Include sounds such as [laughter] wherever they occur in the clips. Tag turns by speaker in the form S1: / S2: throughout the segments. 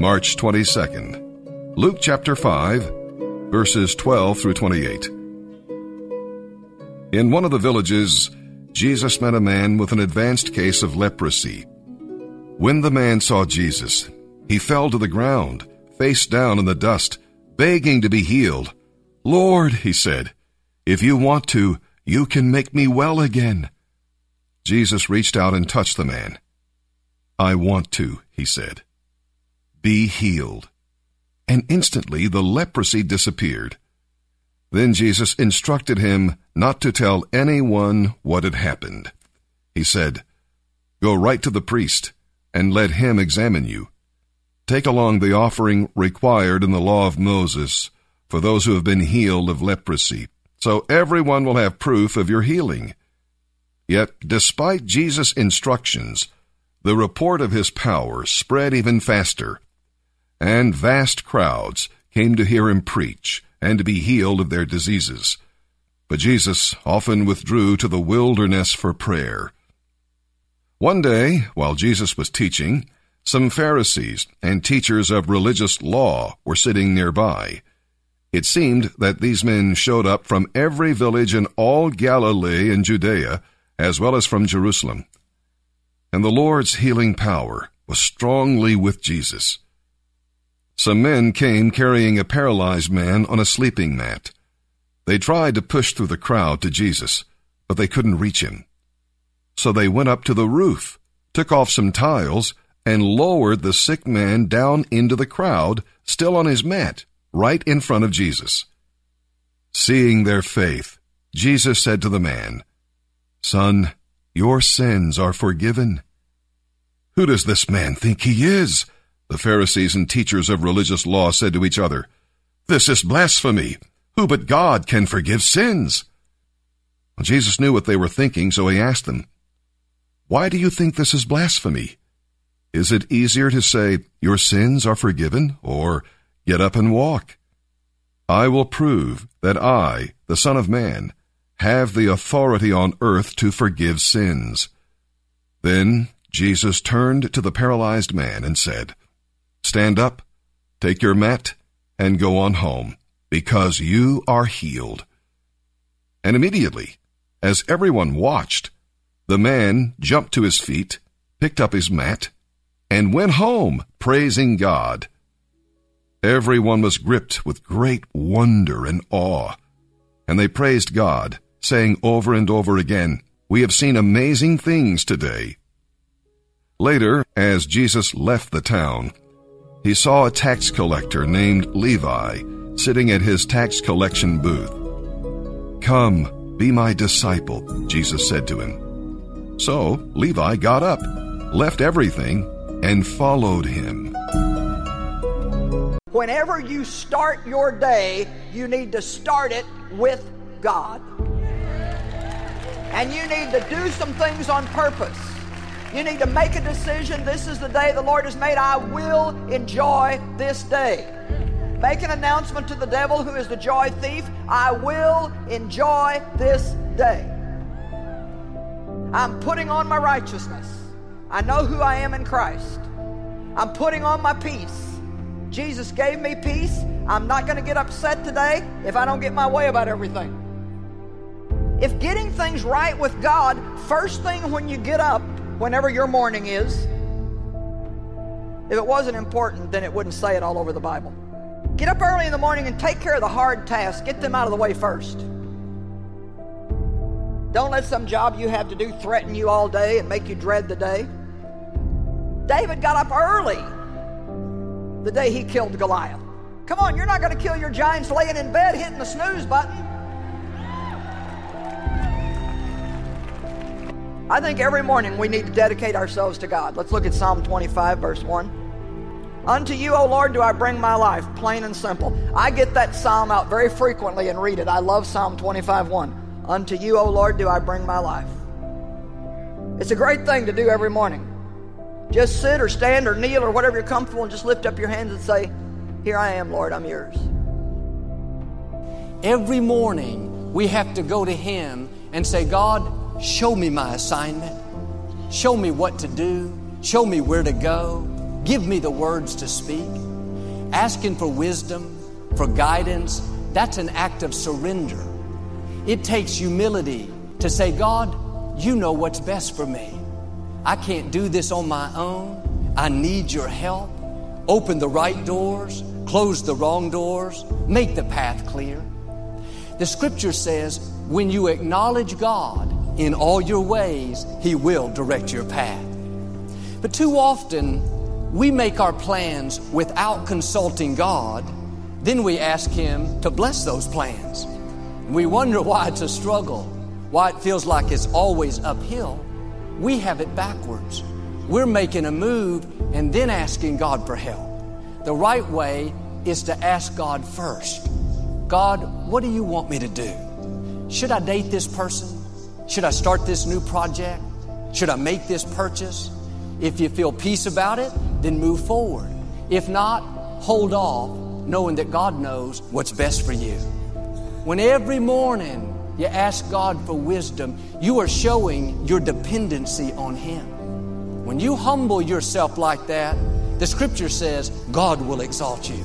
S1: March 22nd. Luke chapter 5, verses 12 through 28. In one of the villages, Jesus met a man with an advanced case of leprosy. When the man saw Jesus, he fell to the ground, face down in the dust, begging to be healed. Lord, he said, if you want to, you can make me well again. Jesus reached out and touched the man. I want to, he said. Be healed. And instantly the leprosy disappeared. Then Jesus instructed him not to tell anyone what had happened. He said, Go right to the priest and let him examine you. Take along the offering required in the law of Moses for those who have been healed of leprosy, so everyone will have proof of your healing. Yet, despite Jesus' instructions, the report of his power spread even faster, and vast crowds came to hear him preach and to be healed of their diseases. But Jesus often withdrew to the wilderness for prayer. One day, while Jesus was teaching, some Pharisees and teachers of religious law were sitting nearby. It seemed that these men showed up from every village in all Galilee and Judea, as well as from Jerusalem. And the Lord's healing power was strongly with Jesus. Some men came carrying a paralyzed man on a sleeping mat. They tried to push through the crowd to Jesus, but they couldn't reach him. So they went up to the roof, took off some tiles, and lowered the sick man down into the crowd, still on his mat, right in front of Jesus. Seeing their faith, Jesus said to the man, Son, your sins are forgiven. Who does this man think he is? The Pharisees and teachers of religious law said to each other, This is blasphemy. Who but God can forgive sins? Well, Jesus knew what they were thinking, so he asked them, Why do you think this is blasphemy? Is it easier to say, Your sins are forgiven, or Get up and walk? I will prove that I, the Son of Man, have the authority on earth to forgive sins. Then Jesus turned to the paralyzed man and said, Stand up, take your mat, and go on home, because you are healed. And immediately, as everyone watched, the man jumped to his feet, picked up his mat, and went home, praising God. Everyone was gripped with great wonder and awe, and they praised God, saying over and over again, We have seen amazing things today. Later, as Jesus left the town, he saw a tax collector named Levi sitting at his tax collection booth. Come, be my disciple, Jesus said to him. So Levi got up, left everything, and followed him.
S2: Whenever you start your day, you need to start it with God. And you need to do some things on purpose. You need to make a decision. This is the day the Lord has made. I will enjoy this day. Make an announcement to the devil who is the joy thief. I will enjoy this day. I'm putting on my righteousness. I know who I am in Christ. I'm putting on my peace. Jesus gave me peace. I'm not going to get upset today if I don't get my way about everything. If getting things right with God, first thing when you get up, whenever your morning is, if it wasn't important, then it wouldn't say it all over the Bible. Get up early in the morning and take care of the hard tasks. Get them out of the way first. Don't let some job you have to do threaten you all day and make you dread the day. David got up early the day he killed Goliath. Come on, you're not going to kill your giants laying in bed hitting the snooze button. I think every morning we need to dedicate ourselves to God. Let's look at Psalm 25, verse 1. Unto you, O Lord, do I bring my life, plain and simple. I get that psalm out very frequently and read it. I love Psalm 25, 1. Unto you, O Lord, do I bring my life. It's a great thing to do every morning. Just sit or stand or kneel or whatever you're comfortable and just lift up your hands and say, Here I am, Lord, I'm yours.
S3: Every morning, we have to go to Him and say, God, show me my assignment. Show me what to do. Show me where to go. Give me the words to speak. Asking for wisdom, for guidance, that's an act of surrender. It takes humility to say, God, you know what's best for me. I can't do this on my own. I need your help. Open the right doors, close the wrong doors, make the path clear. The scripture says, when you acknowledge God in all your ways, He will direct your path. But too often, we make our plans without consulting God, then we ask Him to bless those plans. We wonder [laughs] why it's a struggle, why it feels like it's always uphill. We have it backwards. We're making a move and then asking God for help. The right way is to ask God first. God, what do you want me to do? Should I date this person? Should I start this new project? Should I make this purchase? If you feel peace about it, then move forward. If not, hold off, knowing that God knows what's best for you. When every morning you ask God for wisdom, you are showing your dependency on Him. When you humble yourself like that, the scripture says God will exalt you.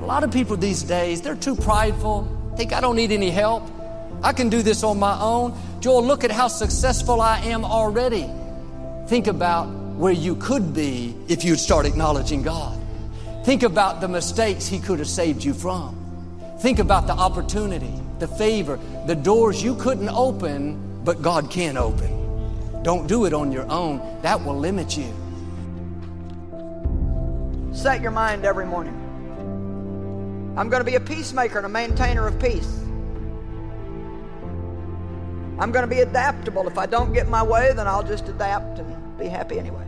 S3: A lot of people these days, they're too prideful, think I don't need any help. I can do this on my own. Joel, look at how successful I am already. Think about where you could be if you'd start acknowledging God. Think about the mistakes He could have saved you from. Think about the opportunity, the favor, the doors you couldn't open, but God can open. Don't do it on your own, that will limit you.
S2: Set your mind every morning. I'm going to be a peacemaker and a maintainer of peace. I'm going to be adaptable. If I don't get my way, then I'll just adapt and be happy anyway.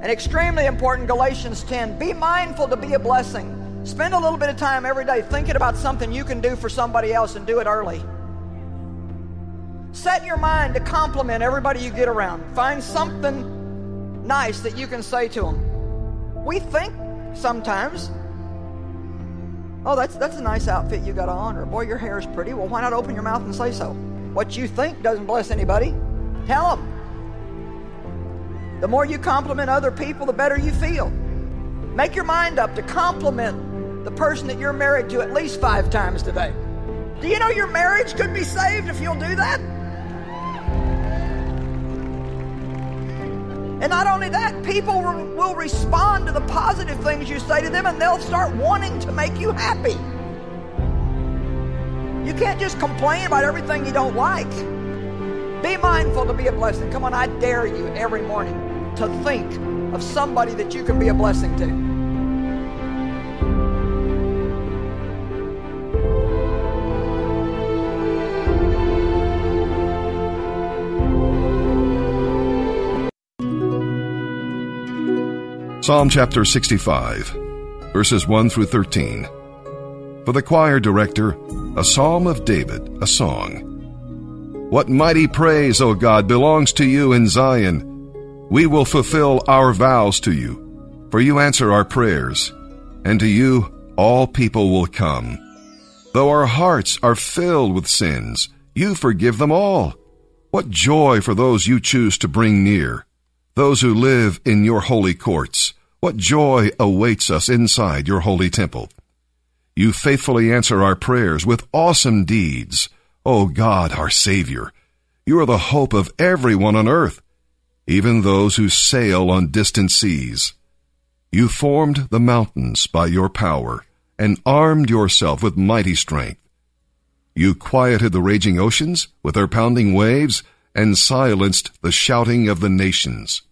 S2: And extremely important, Galatians 10 be mindful to be a blessing. Spend a little bit of time every day thinking about something you can do for somebody else and do it early. Set your mind to compliment everybody you get around. Find something nice that you can say to them. We think sometimes Oh, that's that's a nice outfit you got on, or boy, your hair is pretty. Well, why not open your mouth and say so? What you think doesn't bless anybody. Tell them. The more you compliment other people, the better you feel. Make your mind up to compliment the person that you're married to at least five times today. Do you know your marriage could be saved if you'll do that? And not only that, people will respond to the positive things you say to them and they'll start wanting to make you happy. You can't just complain about everything you don't like. Be mindful to be a blessing. Come on, I dare you every morning to think of somebody that you can be a blessing to.
S1: Psalm chapter 65, verses 1 through 13. For the choir director, a psalm of David, a song. What mighty praise, O God, belongs to you in Zion. We will fulfill our vows to you, for you answer our prayers, and to you all people will come. Though our hearts are filled with sins, you forgive them all. What joy for those you choose to bring near those who live in your holy courts, what joy awaits us inside your holy temple. You faithfully answer our prayers with awesome deeds. O God, our Savior, you are the hope of everyone on earth, even those who sail on distant seas. You formed the mountains by your power and armed yourself with mighty strength. You quieted the raging oceans with their pounding waves and silenced the shouting of the nations.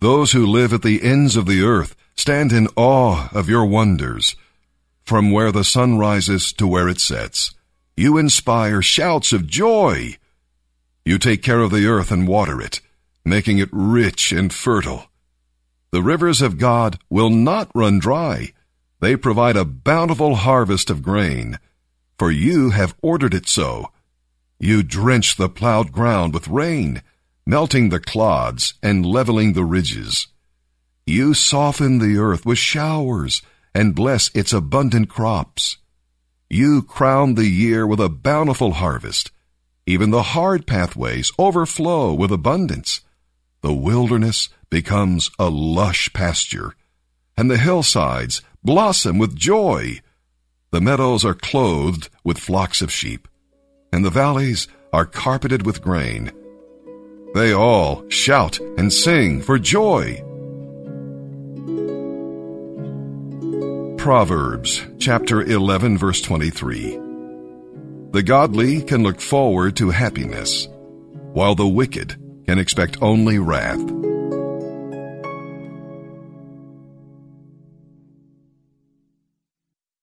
S1: Those who live at the ends of the earth stand in awe of your wonders. From where the sun rises to where it sets, you inspire shouts of joy. You take care of the earth and water it, making it rich and fertile. The rivers of God will not run dry. They provide a bountiful harvest of grain, for you have ordered it so. You drench the plowed ground with rain, melting the clods and leveling the ridges. You soften the earth with showers and bless its abundant crops. You crown the year with a bountiful harvest. Even the hard pathways overflow with abundance. the wilderness becomes a lush pasture, and the hillsides blossom with joy. The meadows are clothed with flocks of sheep, and the valleys are carpeted with grain. They all shout and sing for joy. Proverbs chapter 11 verse 23. The godly can look forward to happiness, while the wicked can expect only wrath.